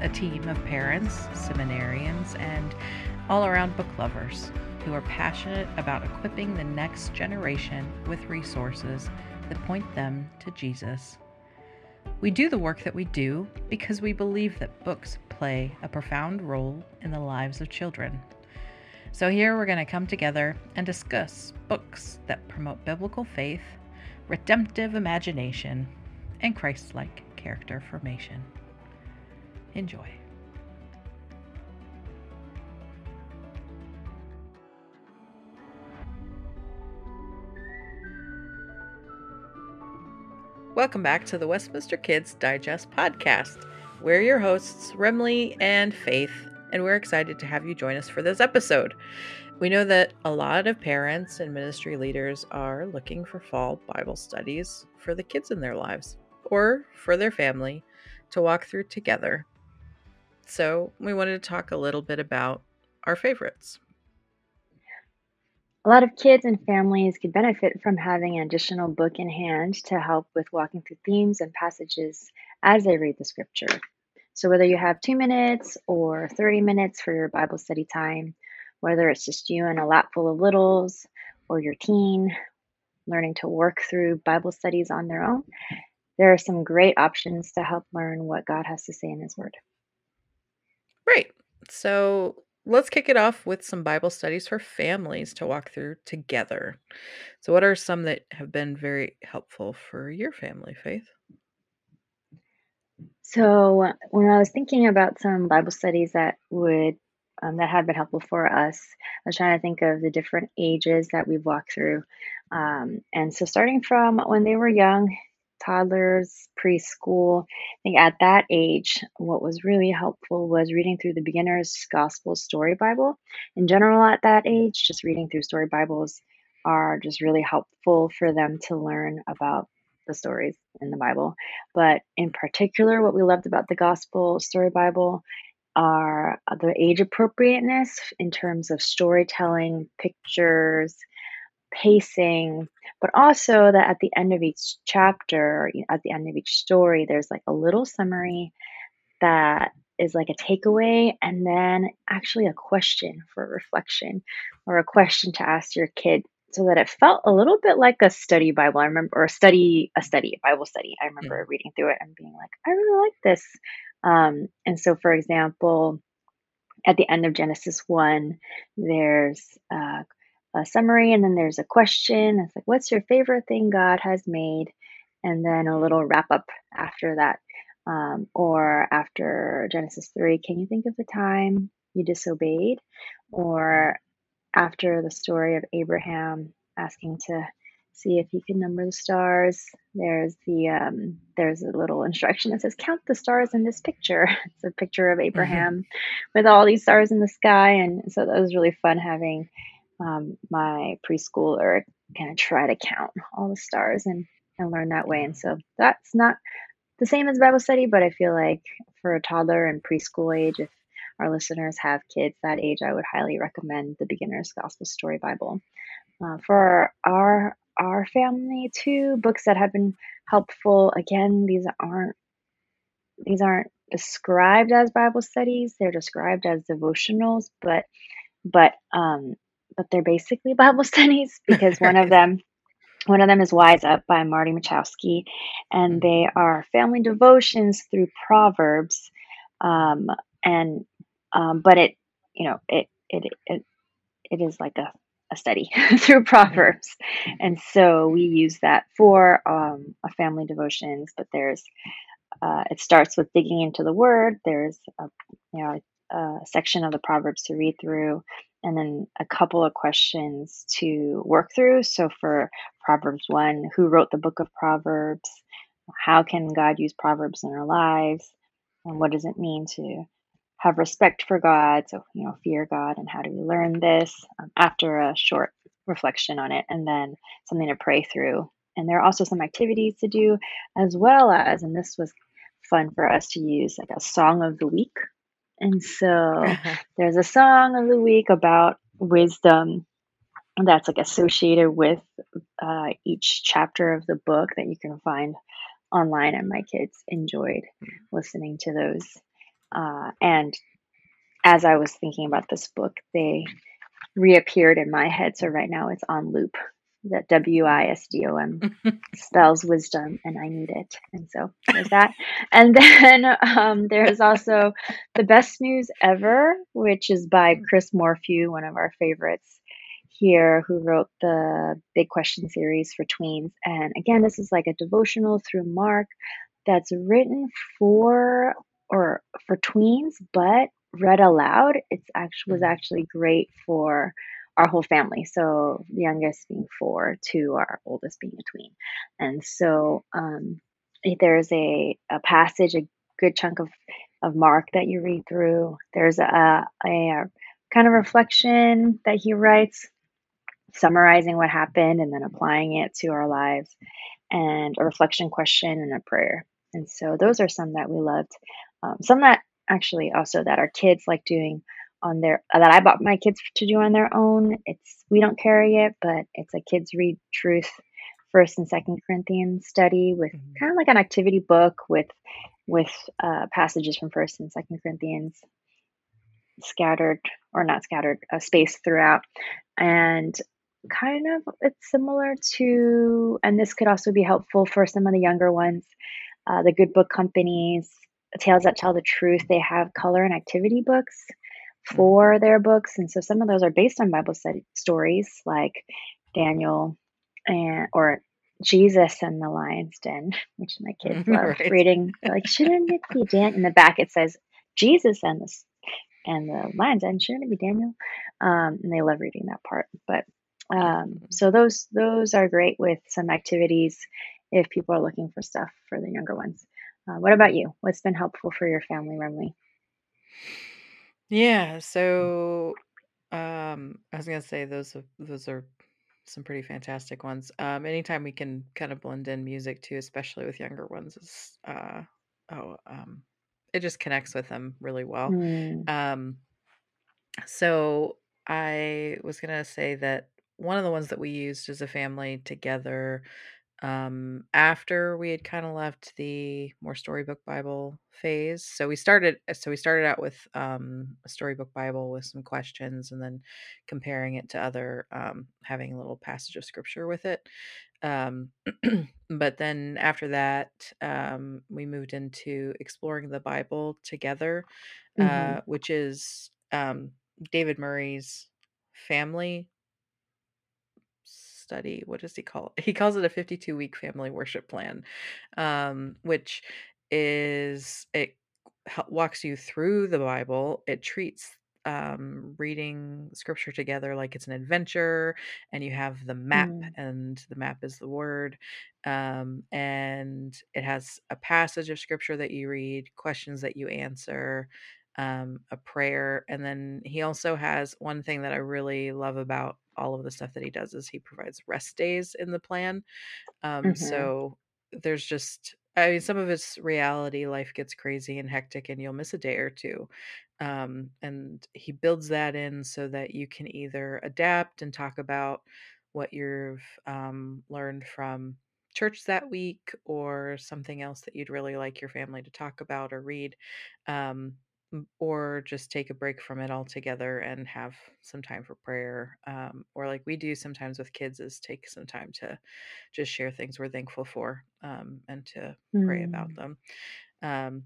a team of parents, seminarians, and all around book lovers who are passionate about equipping the next generation with resources that point them to Jesus. We do the work that we do because we believe that books play a profound role in the lives of children. So, here we're going to come together and discuss books that promote biblical faith, redemptive imagination, and Christ like character formation. Enjoy. Welcome back to the Westminster Kids Digest podcast. We're your hosts, Remley and Faith, and we're excited to have you join us for this episode. We know that a lot of parents and ministry leaders are looking for fall Bible studies for the kids in their lives or for their family to walk through together. So, we wanted to talk a little bit about our favorites. A lot of kids and families could benefit from having an additional book in hand to help with walking through themes and passages as they read the scripture. So, whether you have two minutes or 30 minutes for your Bible study time, whether it's just you and a lap full of littles or your teen learning to work through Bible studies on their own, there are some great options to help learn what God has to say in His Word. Great. So, let's kick it off with some Bible studies for families to walk through together. So, what are some that have been very helpful for your family, Faith? So, when I was thinking about some Bible studies that would um, that have been helpful for us, I was trying to think of the different ages that we've walked through. Um, and so, starting from when they were young, toddlers, preschool. I think at that age, what was really helpful was reading through the beginner's gospel story Bible. In general, at that age, just reading through story Bibles are just really helpful for them to learn about the stories in the Bible. But in particular, what we loved about the gospel story Bible are the age appropriateness in terms of storytelling, pictures, pacing, but also that at the end of each chapter, at the end of each story, there's like a little summary that is like a takeaway and then actually a question for reflection or a question to ask your kid so that it felt a little bit like a study bible. I remember or a study a study bible study. I remember mm. reading through it and being like i really like this. Um, and so for example at the end of genesis 1 there's uh, a summary and then there's a question. It's like, what's your favorite thing God has made? And then a little wrap up after that. Um, or after Genesis 3, can you think of the time you disobeyed? Or after the story of Abraham asking to see if he can number the stars, there's the um, there's a little instruction that says count the stars in this picture. It's a picture of mm-hmm. Abraham mm-hmm. with all these stars in the sky, and so that was really fun having um, my preschooler kind of try to count all the stars and, and learn that way. And so that's not the same as Bible study, but I feel like for a toddler and preschool age, if our listeners have kids that age, I would highly recommend the Beginner's Gospel Story Bible. Uh, for our our family, too, books that have been helpful. Again, these aren't these aren't described as Bible studies; they're described as devotionals. But but um, but they're basically Bible studies because one of them one of them is Wise Up by Marty Machowski, and they are family devotions through Proverbs. Um, and um, but it, you know, it it it it is like a a study through Proverbs, and so we use that for um, a family devotions. But there's uh, it starts with digging into the Word. There's a you know a section of the Proverbs to read through, and then a couple of questions to work through. So for Proverbs 1, who wrote the book of Proverbs? How can God use Proverbs in our lives? And what does it mean to have respect for God? So, you know, fear God, and how do we learn this? Um, after a short reflection on it, and then something to pray through. And there are also some activities to do, as well as, and this was fun for us to use, like a song of the week and so there's a song of the week about wisdom. that's like associated with uh, each chapter of the book that you can find online, and my kids enjoyed listening to those. Uh, and as I was thinking about this book, they reappeared in my head. So right now it's on loop. That W I S D O M spells wisdom, and I need it. And so there's that. And then um, there's also the best news ever, which is by Chris Morphew, one of our favorites here, who wrote the Big Question series for tweens. And again, this is like a devotional through Mark that's written for or for tweens, but read aloud. It's actually was actually great for our whole family. So the youngest being four to our oldest being a tween. And so um, there's a, a passage, a good chunk of, of Mark that you read through. There's a, a, a kind of reflection that he writes, summarizing what happened and then applying it to our lives, and a reflection question and a prayer. And so those are some that we loved. Um, some that actually also that our kids like doing on their that I bought my kids to do on their own. It's we don't carry it, but it's a kids read truth first and second Corinthians study with mm-hmm. kind of like an activity book with with uh, passages from first and second Corinthians scattered or not scattered a uh, space throughout and kind of it's similar to and this could also be helpful for some of the younger ones uh, the good book companies Tales That Tell the Truth, they have color and activity books for their books. And so some of those are based on Bible study stories like Daniel and or Jesus and the Lion's Den, which my kids love right. reading. They're like, shouldn't it be Dan? In the back it says Jesus and the and the Lion's Den. Shouldn't it be Daniel? Um, and they love reading that part. But um, mm-hmm. so those those are great with some activities if people are looking for stuff for the younger ones. Uh, what about you? What's been helpful for your family, Remley? Yeah, so um I was gonna say those are those are some pretty fantastic ones. Um anytime we can kind of blend in music too, especially with younger ones, is uh oh um it just connects with them really well. Mm. Um so I was gonna say that one of the ones that we used as a family together um, after we had kind of left the more storybook Bible phase. So we started uh, so we started out with um, a storybook Bible with some questions and then comparing it to other um, having a little passage of scripture with it. Um, but then after that, um, we moved into exploring the Bible together, mm-hmm. uh, which is um, David Murray's family study. What does he call it? He calls it a 52 week family worship plan, um, which is it walks you through the Bible. It treats um, reading scripture together like it's an adventure, and you have the map, mm. and the map is the word. Um, and it has a passage of scripture that you read, questions that you answer, um, a prayer. And then he also has one thing that I really love about all of the stuff that he does is he provides rest days in the plan. Um, mm-hmm. So there's just, I mean, some of it's reality. Life gets crazy and hectic, and you'll miss a day or two. Um, and he builds that in so that you can either adapt and talk about what you've um, learned from church that week or something else that you'd really like your family to talk about or read. Um, or just take a break from it altogether and have some time for prayer um, or like we do sometimes with kids is take some time to just share things we're thankful for um, and to mm. pray about mm. them um,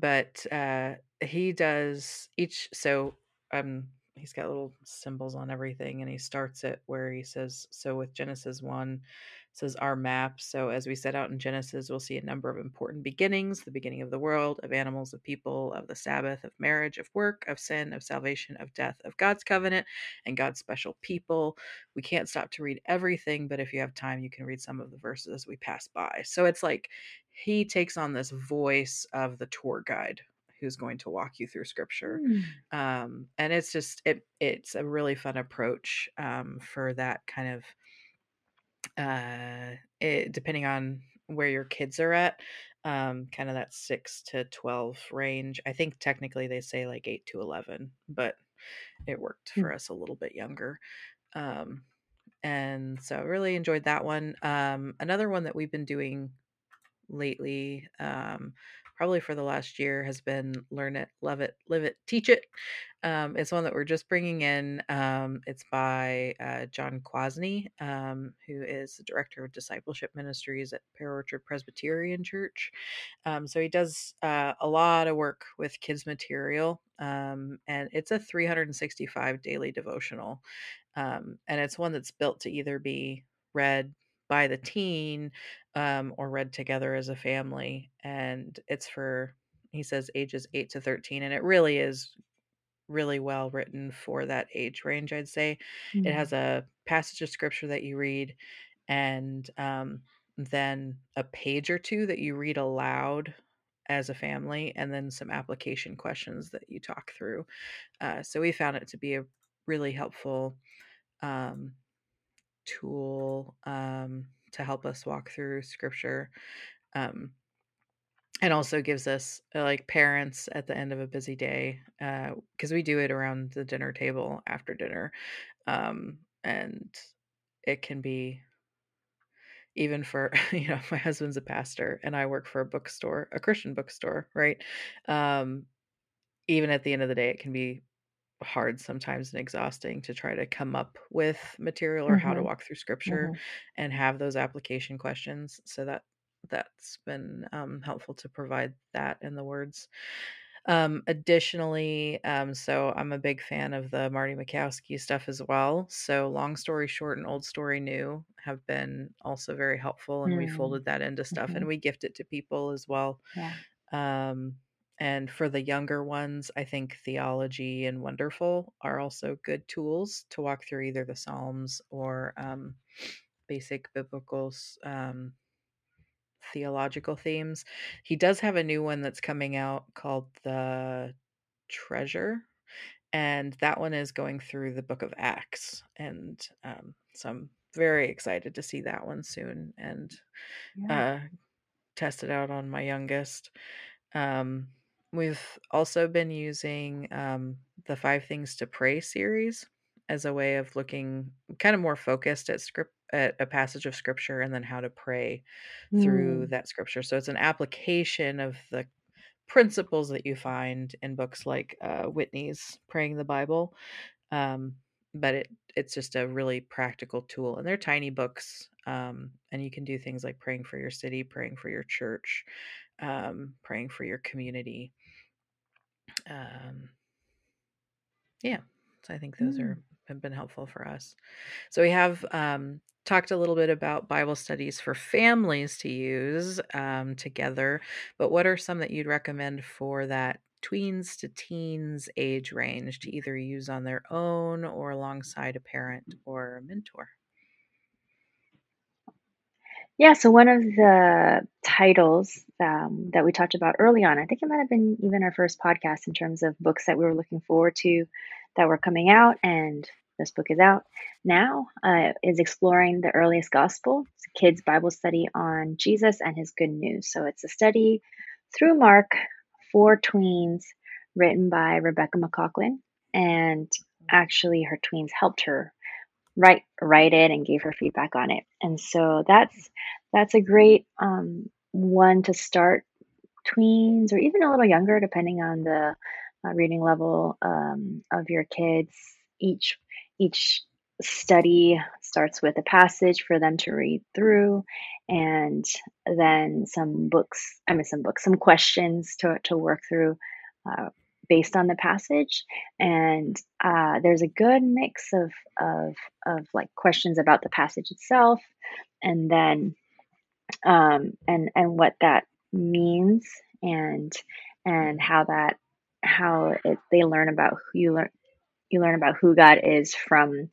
but uh, he does each so um he's got little symbols on everything and he starts it where he says so with genesis 1 says our map. So, as we set out in Genesis, we'll see a number of important beginnings the beginning of the world, of animals, of people, of the Sabbath, of marriage, of work, of sin, of salvation, of death, of God's covenant, and God's special people. We can't stop to read everything, but if you have time, you can read some of the verses as we pass by. So, it's like he takes on this voice of the tour guide who's going to walk you through scripture mm. um, and it's just it it's a really fun approach um, for that kind of uh, it, depending on where your kids are at, um, kind of that six to 12 range. I think technically they say like eight to 11, but it worked hmm. for us a little bit younger. Um, and so I really enjoyed that one. Um, another one that we've been doing lately, um, probably for the last year, has been Learn It, Love It, Live It, Teach It. Um, it's one that we're just bringing in. Um, it's by uh, John Kwasny, um, who is the director of discipleship ministries at Pear Orchard Presbyterian Church. Um, so he does uh, a lot of work with kids' material, um, and it's a 365 daily devotional. Um, and it's one that's built to either be read by the teen um, or read together as a family. And it's for, he says, ages 8 to 13. And it really is really well written for that age range, I'd say. Mm-hmm. It has a passage of scripture that you read and um, then a page or two that you read aloud as a family, and then some application questions that you talk through. Uh, so we found it to be a really helpful um, tool um, to help us walk through scripture. Um, and also gives us uh, like parents at the end of a busy day because uh, we do it around the dinner table after dinner um, and it can be even for you know my husband's a pastor and i work for a bookstore a christian bookstore right um, even at the end of the day it can be hard sometimes and exhausting to try to come up with material or mm-hmm. how to mm-hmm. walk through scripture mm-hmm. and have those application questions so that that's been um, helpful to provide that in the words um, additionally um, so i'm a big fan of the Marty Machowski stuff as well so long story short and old story new have been also very helpful and mm. we folded that into stuff mm-hmm. and we gift it to people as well yeah. um, and for the younger ones, I think The Ology and wonderful are also good tools to walk through either the Psalms or um, basic biblical um, theological themes. He does have a new one that's coming out called The Treasure. And that one is going through the book of Acts. And um, so I'm very excited to see that one soon and yeah. uh, test it out on my youngest. Um, We've also been using um, the Five Things to Pray series as a way of looking kind of more focused at script at a passage of scripture and then how to pray mm. through that scripture. So it's an application of the principles that you find in books like uh, Whitney's Praying the Bible. Um, but it it's just a really practical tool, and they're tiny books, um, and you can do things like praying for your city, praying for your church, um, praying for your community um, yeah, so I think those mm. are have been helpful for us. So we have um, talked a little bit about Bible studies for families to use um, together, but what are some that you'd recommend for that tweens to teens age range to either use on their own or alongside a parent or a mentor? Yeah, so one of the titles um, that we talked about early on, I think it might have been even our first podcast in terms of books that we were looking forward to that were coming out, and this book is out now, uh, is Exploring the Earliest Gospel. It's a kid's Bible study on Jesus and his good news. So it's a study through Mark for tweens written by Rebecca McLaughlin. And actually, her tweens helped her write write it and gave her feedback on it. And so that's that's a great um, one to start tweens or even a little younger, depending on the uh, reading level um, of your kids. Each each study starts with a passage for them to read through and then some books i mean some books some questions to, to work through uh, based on the passage and uh, there's a good mix of, of of like questions about the passage itself and then um, and and what that means and and how that how it, they learn about who you learn you learn about who God is from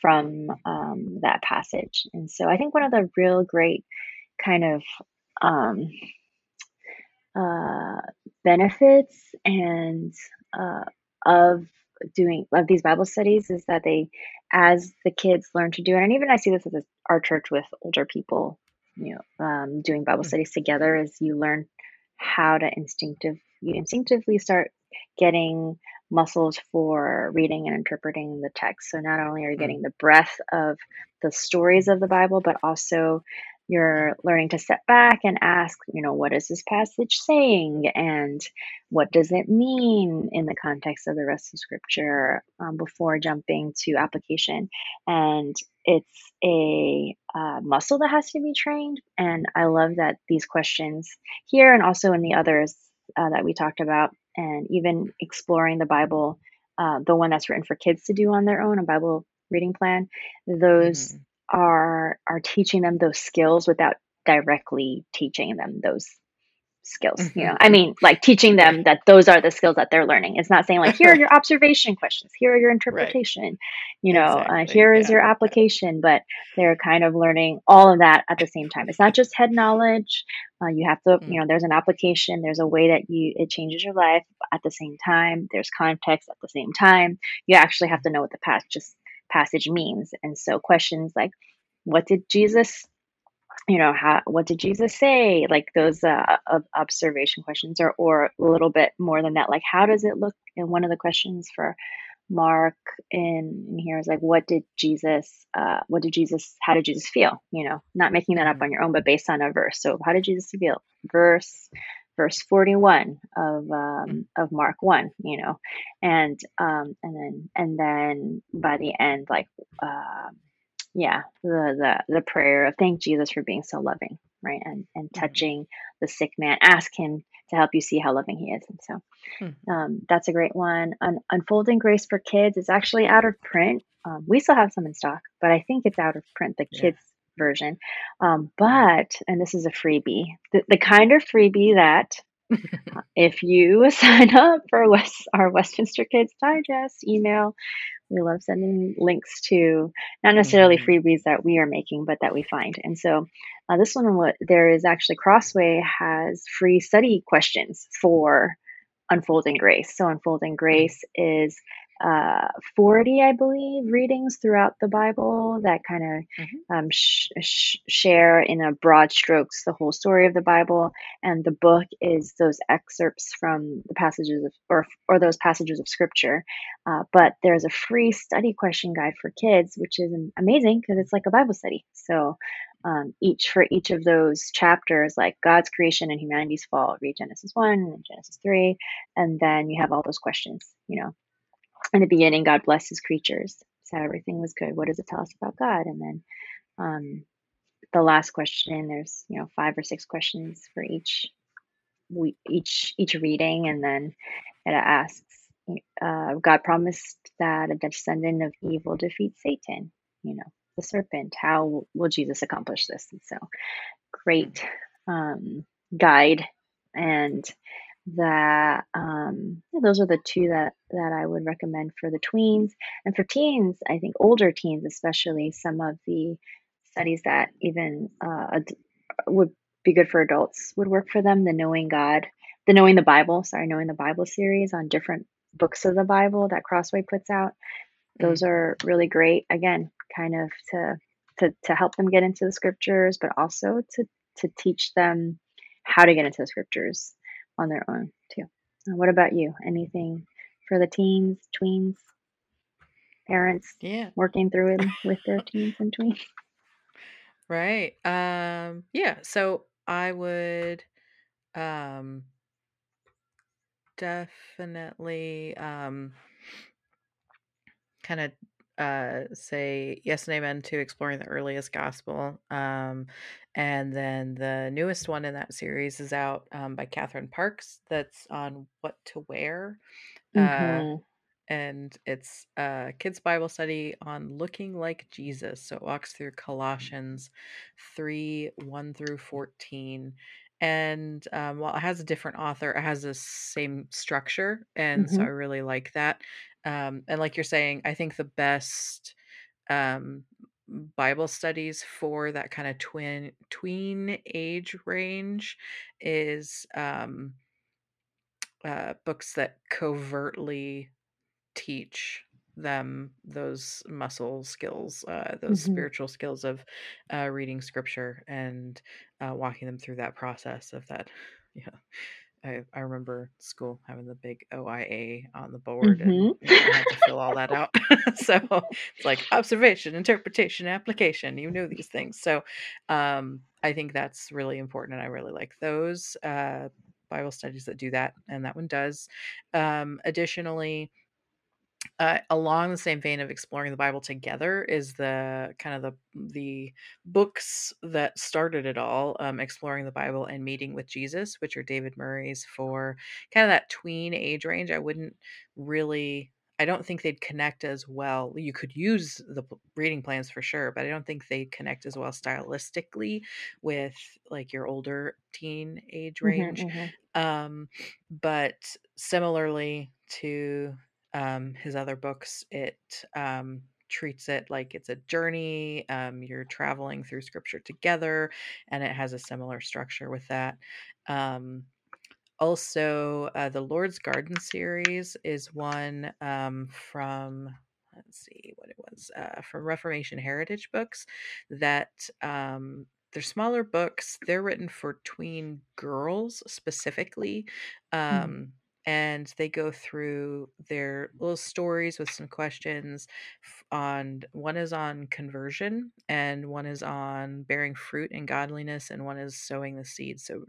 from um, that passage. And so I think one of the real great kind of um, uh, benefits and uh, of doing of these Bible studies is that they, as the kids learn to do it, and even I see this at our church with older people, you know, um, doing Bible mm. studies together, is you learn how to instinctive, you instinctively start getting muscles for reading and interpreting the text. So not only are you getting the breadth of the stories of the Bible, but also you're learning to step back and ask, you know, what is this passage saying? And what does it mean in the context of the rest of scripture um, before jumping to application? And it's a uh, muscle that has to be trained. And I love that these questions here and also in the others uh, that we talked about, and even exploring the Bible, uh, the one that's written for kids to do on their own, a Bible reading plan, those Mhm. Are are teaching them those skills without directly teaching them those skills you know i mean like teaching them that those are the skills that they're learning it's not saying like here are your observation questions here are your Right. interpretation you know uh, Exactly. here is Yeah. your Yeah. application but they're kind of learning all of that at the same time it's not just head knowledge uh, you have to Mm. you know there's an application there's a way that you it changes your life at the same time there's context at the same time you actually have to know what the passage passage means. And so questions like what did jesus you know how what did jesus say? Like those uh, observation questions or or a little bit more than that. Like how does it look? And one of the questions for mark in, in here is like what did jesus uh what did jesus how did jesus feel? You know not making that up Mhm. on your own but based on a verse. So how did jesus feel? Verse verse 41 of um of mark 1 you know and um and then and then by the end like um yeah the the the prayer of thank jesus for being so loving right and and Mhm. touching the sick man ask him to help you see how loving he is and so Mhm. um, that's a great one Un- unfolding grace for kids is actually out of print um, we still have some in stock but i think it's out of print the kids version um, but and this is a freebie the, the kind of freebie that if you sign up for West, our westminster kids digest email we love sending links to not necessarily Mhm. freebies that we are making, but that we find. And so uh, this one, what there is actually Crossway has free study questions for Unfolding Grace. So Unfolding Grace is uh, 40, I believe, readings throughout the Bible that kind of Mhm. um, sh- sh- share in a broad strokes the whole story of the Bible. And the book is those excerpts from the passages of, or, or those passages of scripture. Uh, but there's a free study question guide for kids, which is amazing because it's like a Bible study. So um, each for each of those chapters, like God's creation and humanity's fall, read Genesis 1 and Genesis 3. And then you have all those questions, you know. In the beginning, God blessed his creatures. So everything was good. What does it tell us about God? And then um, the last question, there's, you know, five or six questions for each we each each reading and then it asks uh, god promised that a descendant of evil defeats satan you know the serpent how will jesus accomplish this and so great um, guide and that um, those are the two that that i would recommend for the tweens. And for teens i think older teens especially some of the studies that even uh, ad- would be good for adults would work for them the knowing god the knowing the bible sorry knowing the bible series on different books of the bible that crossway puts out. Those Mm. are really great again kind of to to to help them get into the scriptures but also to to teach them how to get into the scriptures on their own too Uh, what about you anything for the teens tweens parents Yeah. working through it with their teens and tweens Right. Um yeah, so I would um definitely um kind of uh say yes and amen to exploring the earliest gospel um and then the newest one in that series is out um, by catherine parks that's on what to wear uh mm-hmm. and it's a kids bible study on looking like jesus so it walks through colossians 3 1 through 14 and um, while it has a different author it has the same structure and so i Mm-hmm. really like that um, and like you're saying i think the best um, bible studies for that kind of twin tween age range is um, uh, books that covertly teach them those muscle skills, uh, those Mm-hmm. spiritual skills of uh, reading scripture and uh, walking them through that process of that, Yeah. I, I remember school having the big OIA on the board and Mhm. you know, I had to fill all that out. so it's like observation, interpretation, application. You know these things. So um, I think that's really important. And I really like those uh, Bible studies that do that. And that one does. Um, additionally, uh, along the same vein of exploring the Bible together is the kind of the the books that started it all, um, exploring the Bible and meeting with Jesus, which are David Murray's for kind of that tween age range. I wouldn't really. I don't think they'd connect as well. You could use the reading plans for sure, but I don't think they connect as well stylistically with like your older teen age Mhm, range. mhm. Um, but similarly to um, his other books, it um, treats it like it's a journey. Um, you're traveling through scripture together, and it has a similar structure with that. Um, also, uh, the Lord's Garden series is one um, from, let's see what it was, uh, from Reformation Heritage Books that um, they're smaller books. They're written for tween girls specifically. Mm. Um, and they go through their little stories with some questions on one is on conversion and one is on bearing fruit and godliness and one is sowing the seed so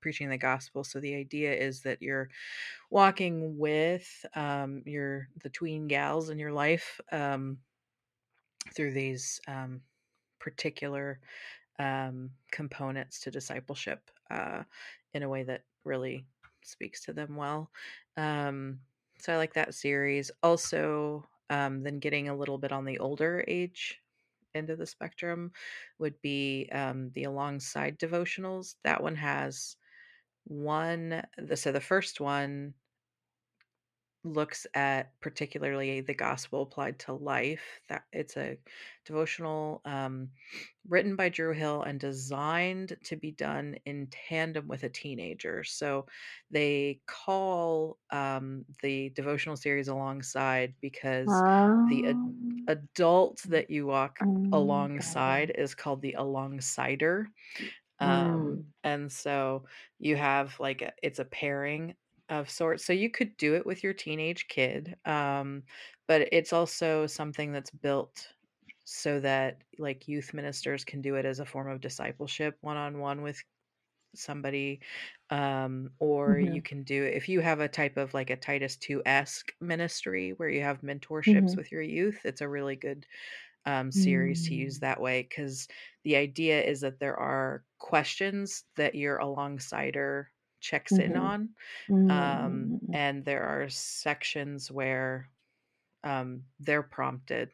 preaching the gospel. So the idea is that you're walking with um, your the tween gals in your life um, through these um, particular um, components to discipleship uh, in a way that really speaks to them well. Um, so I like that series. Also, um, then getting a little bit on the older age end of the spectrum would be um, the alongside devotionals. That one has one. The, so the first one looks at particularly the gospel applied to life that it's a devotional um, written by drew hill and designed to be done in tandem with a teenager so they call um, the devotional series alongside because the ad- Um, adult that you walk it. alongside is called the alongsider um Mm. and so you have like a, it's a pairing of sorts so you could do it with your teenage kid um but it's also something that's built so that like youth ministers can do it as a form of discipleship one-on-one with somebody um or you Mhm, can do it if you have a type of like a titus 2-esque ministry where you have mentorships mhm, with your youth it's a really good um, series to use mm, that way because the idea is that there are questions that your alongsider checks in mhm, on um, mm, mm, and there are sections where um, they're prompted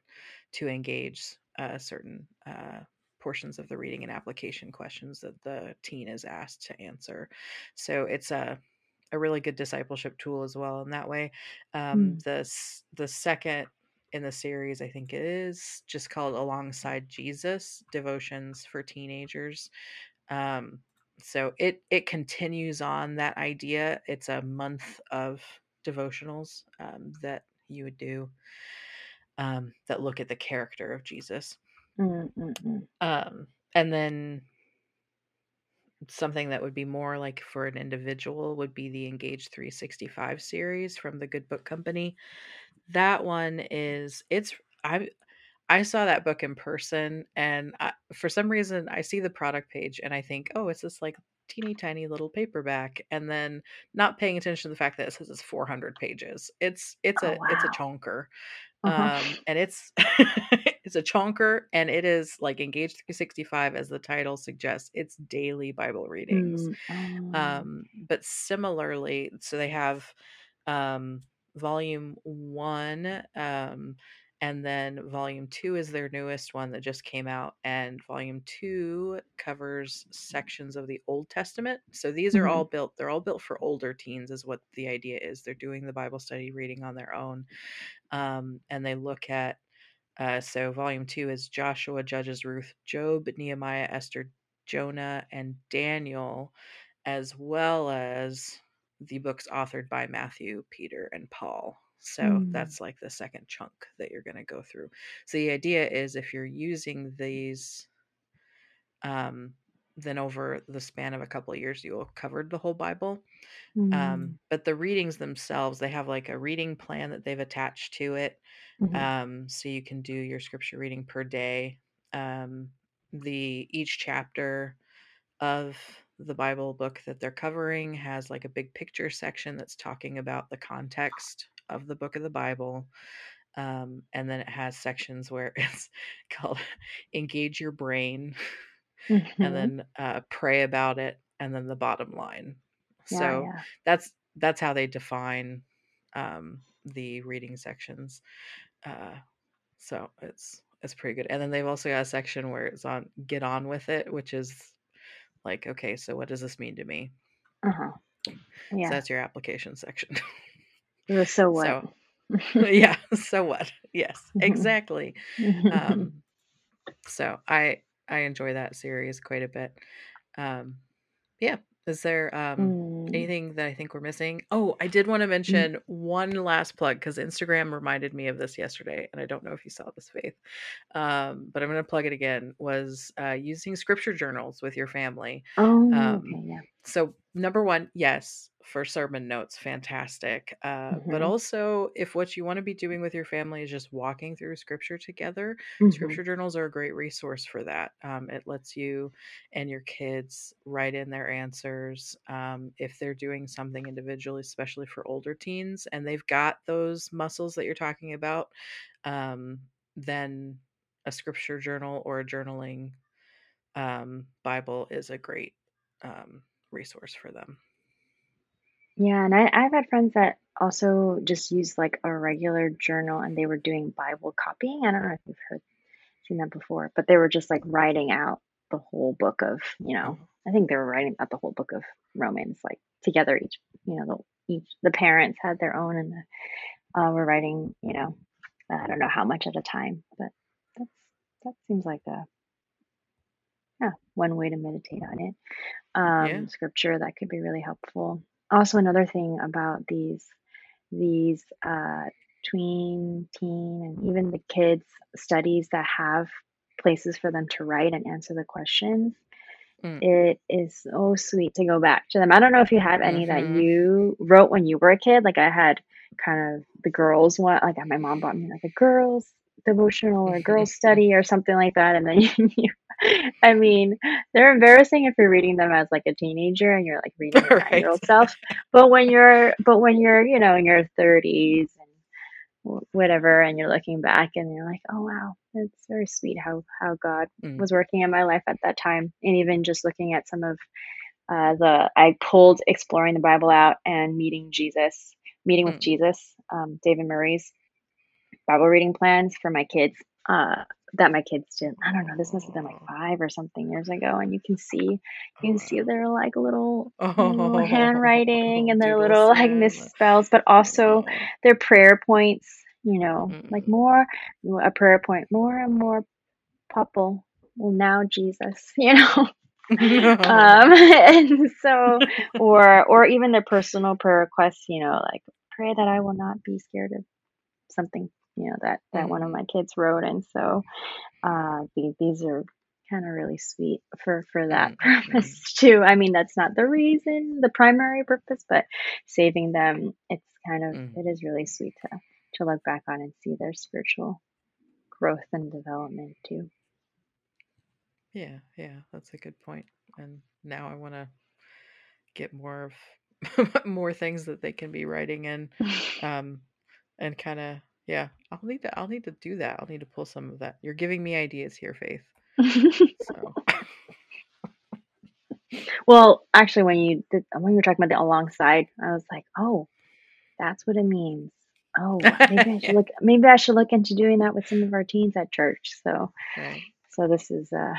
to engage uh, certain uh, portions of the reading and application questions that the teen is asked to answer. So it's a a really good discipleship tool as well in that way. Um, mm. the the second in the series i think it is just called alongside jesus devotions for teenagers um, so it it continues on that idea it's a month of devotionals um, that you would do um, that look at the character of jesus Mm, mm, mm. um, and then something that would be more like for an individual would be the engage 365 series from the good book company that one is it's i i saw that book in person and I, for some reason i see the product page and i think oh it's this like teeny tiny little paperback and then not paying attention to the fact that it says it's 400 pages it's it's Oh, a it's a wow. chonker Uh-huh. um and it's it's a chonker and it is like engage 365 as the title suggests it's daily bible readings Mm, oh. um but similarly so they have um volume one um and then volume two is their newest one that just came out and volume two covers sections of the old testament. So these are all Mhm, built they're all built for older teens is what the idea is. They're doing the bible study reading on their own um, and they look at uh, so volume two is Joshua, Judges, Ruth, Job, Nehemiah, Esther, Jonah, and Daniel, as well as the books authored by Matthew, Peter, and Paul. So mm, that's like the second chunk that you're going to go through. So the idea is if you're using these um, then over the span of a couple of years, you will have covered the whole Bible. Mm. Um, but the readings themselves, they have like a reading plan that they've attached to it. Mhm. Um, so you can do your scripture reading per day. Um, the each chapter of the Bible book that they're covering has like a big picture section that's talking about the context of the book of the Bible. Um, and then it has sections where it's called engage your brain Mhm. and then uh, pray about it and then the bottom line yeah, so yeah. that's that's how they define um, the reading sections uh, so it's it's pretty good and then they've also got a section where it's on get on with it which is like okay so what does this mean to me Uh-huh. so Yeah. that's your application section So, so what? so yeah so what? Yes exactly. Um so i i enjoy that series quite a bit. Um yeah is there um Mm. anything that i think we're missing? Oh i did want to mention one last plug because instagram reminded me of this yesterday and i don't know if you saw this faith um but i'm going to plug it again was uh using scripture journals with your family. Oh, um, okay, yeah. so number one yes for sermon notes fantastic uh, but Mhm. also if what you want to be doing with your family is just walking through scripture together Mhm. scripture journals are a great resource for that um, it lets you and your kids write in their answers um, if they're doing something individually especially for older teens and they've got those muscles that you're talking about um, then a scripture journal or a journaling um, bible is a great um, resource for them Yeah, and I, I've had friends that also just use like a regular journal and they were doing Bible copying. I don't know if you've heard seen that before, but they were just like writing out the whole book of, you know, I think they were writing out the whole book of Romans like together each, you know, the each the parents had their own and the uh were writing, you know, I don't know how much at a time, but that's that seems like a yeah, one way to meditate on it. Um, Yeah. scripture that could be really helpful. Also, another thing about these these uh, tween, teen, and even the kids studies that have places for them to write and answer the questions. Mm. It is so sweet to go back to them. I don't know if you have any that Mhm. you wrote when you were a kid. Like I had kind of the girls one. Like my mom bought me like a girls devotional or girls study or something like that. And then you, I mean, they're embarrassing if you're reading them as like a teenager and you're like reading your year old self. But when you're, but when you're, you know, in your 30s and whatever, and you're looking back and you're like, oh wow, it's very sweet how how God Mm. was working in my life at that time, and even just looking at some of uh, the I pulled exploring the Bible out and meeting Jesus, meeting with Mm. Jesus, um, David Murray's Bible reading plans for my kids. Uh, that my kids did. I don't know. This must have been like five or something years ago, and you can see you can see their like little Oh, handwriting and their little like misspells, but also their prayer points. You know, like Mm. more a prayer point, more and more Popple. Well, now Jesus. You know. um and so or or even their personal prayer requests you know like pray that i will not be scared of something you know that that one of Mhm. my kids wrote and so uh the, these are kind of really sweet for for that Mm, mm. purpose too i mean that's not the reason the primary purpose but saving them it's kind of Mm. it is really sweet to to look back on and see their spiritual growth and development too Yeah, yeah, that's a good point. And now I want to get more of more things that they can be writing in, um, and kind of yeah. I'll need to I'll need to do that. I'll need to pull some of that. You're giving me ideas here, Faith. So Well, actually, when you did, when you were talking about the alongside, I was like, oh, that's what it means. Oh, maybe I should yeah, look. Maybe I should look into doing that with some of our teens at church. So, right. so this is uh,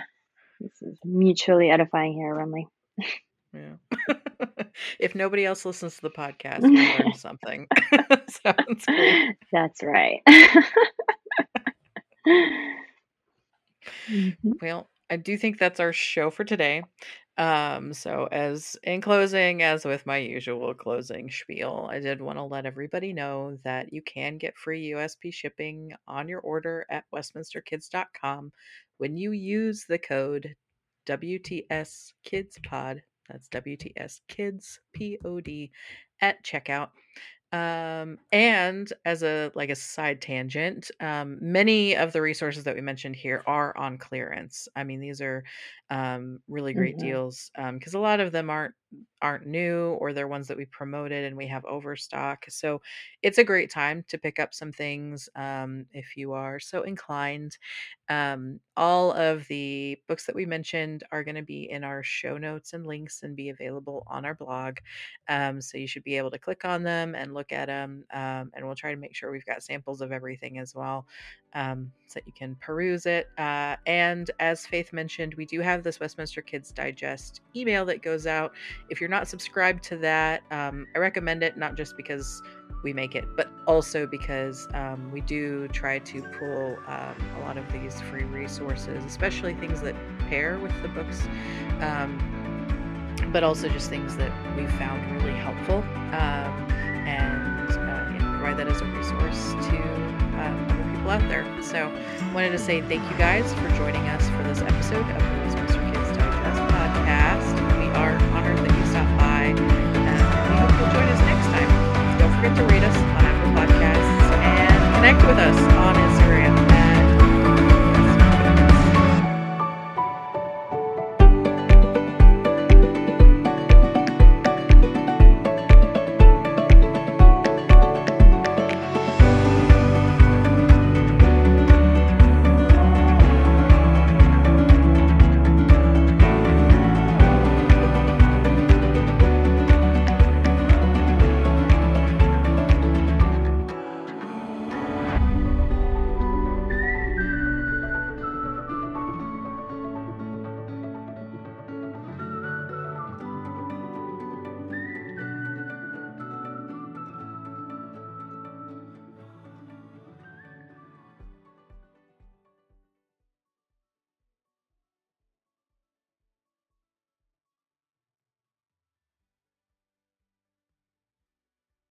this is mutually edifying here, Remley. Yeah. if nobody else listens to the podcast, we learned something. so it's great. That's right. Mhm. Well, I do think that's our show for today. Um, so as in closing, as with my usual closing spiel, I did want to let everybody know that you can get free USP shipping on your order at westminsterkids.com when you use the code WTS Kids Pod. That's WTS Kids P O D at checkout. Um, and as a like a side tangent, um, many of the resources that we mentioned here are on clearance. I mean, these are um, really great hmm deals because a lot of them aren't aren't new or they're ones that we promoted and we have overstock. So it's a great time to pick up some things um, if you are so inclined. Um, all of the books that we mentioned are going to be in our show notes and links and be available on our blog. Um, so you should be able to click on them and look at them. Um, and we'll try to make sure we've got samples of everything as well um, so that you can peruse it. Uh, and as Faith mentioned, we do have this Westminster Kids Digest email that goes out. If you're not subscribed to that, um, I recommend it, not just because we make it, but also because um, we do try to pull um, a lot of these free resources, especially things that pair with the books, um, but also just things that we found really helpful um, and uh, provide that as a resource to um, other people out there. So, wanted to say thank you guys for joining us for this episode of the Westminster Kids Digest podcast. We are honored that you stopped by,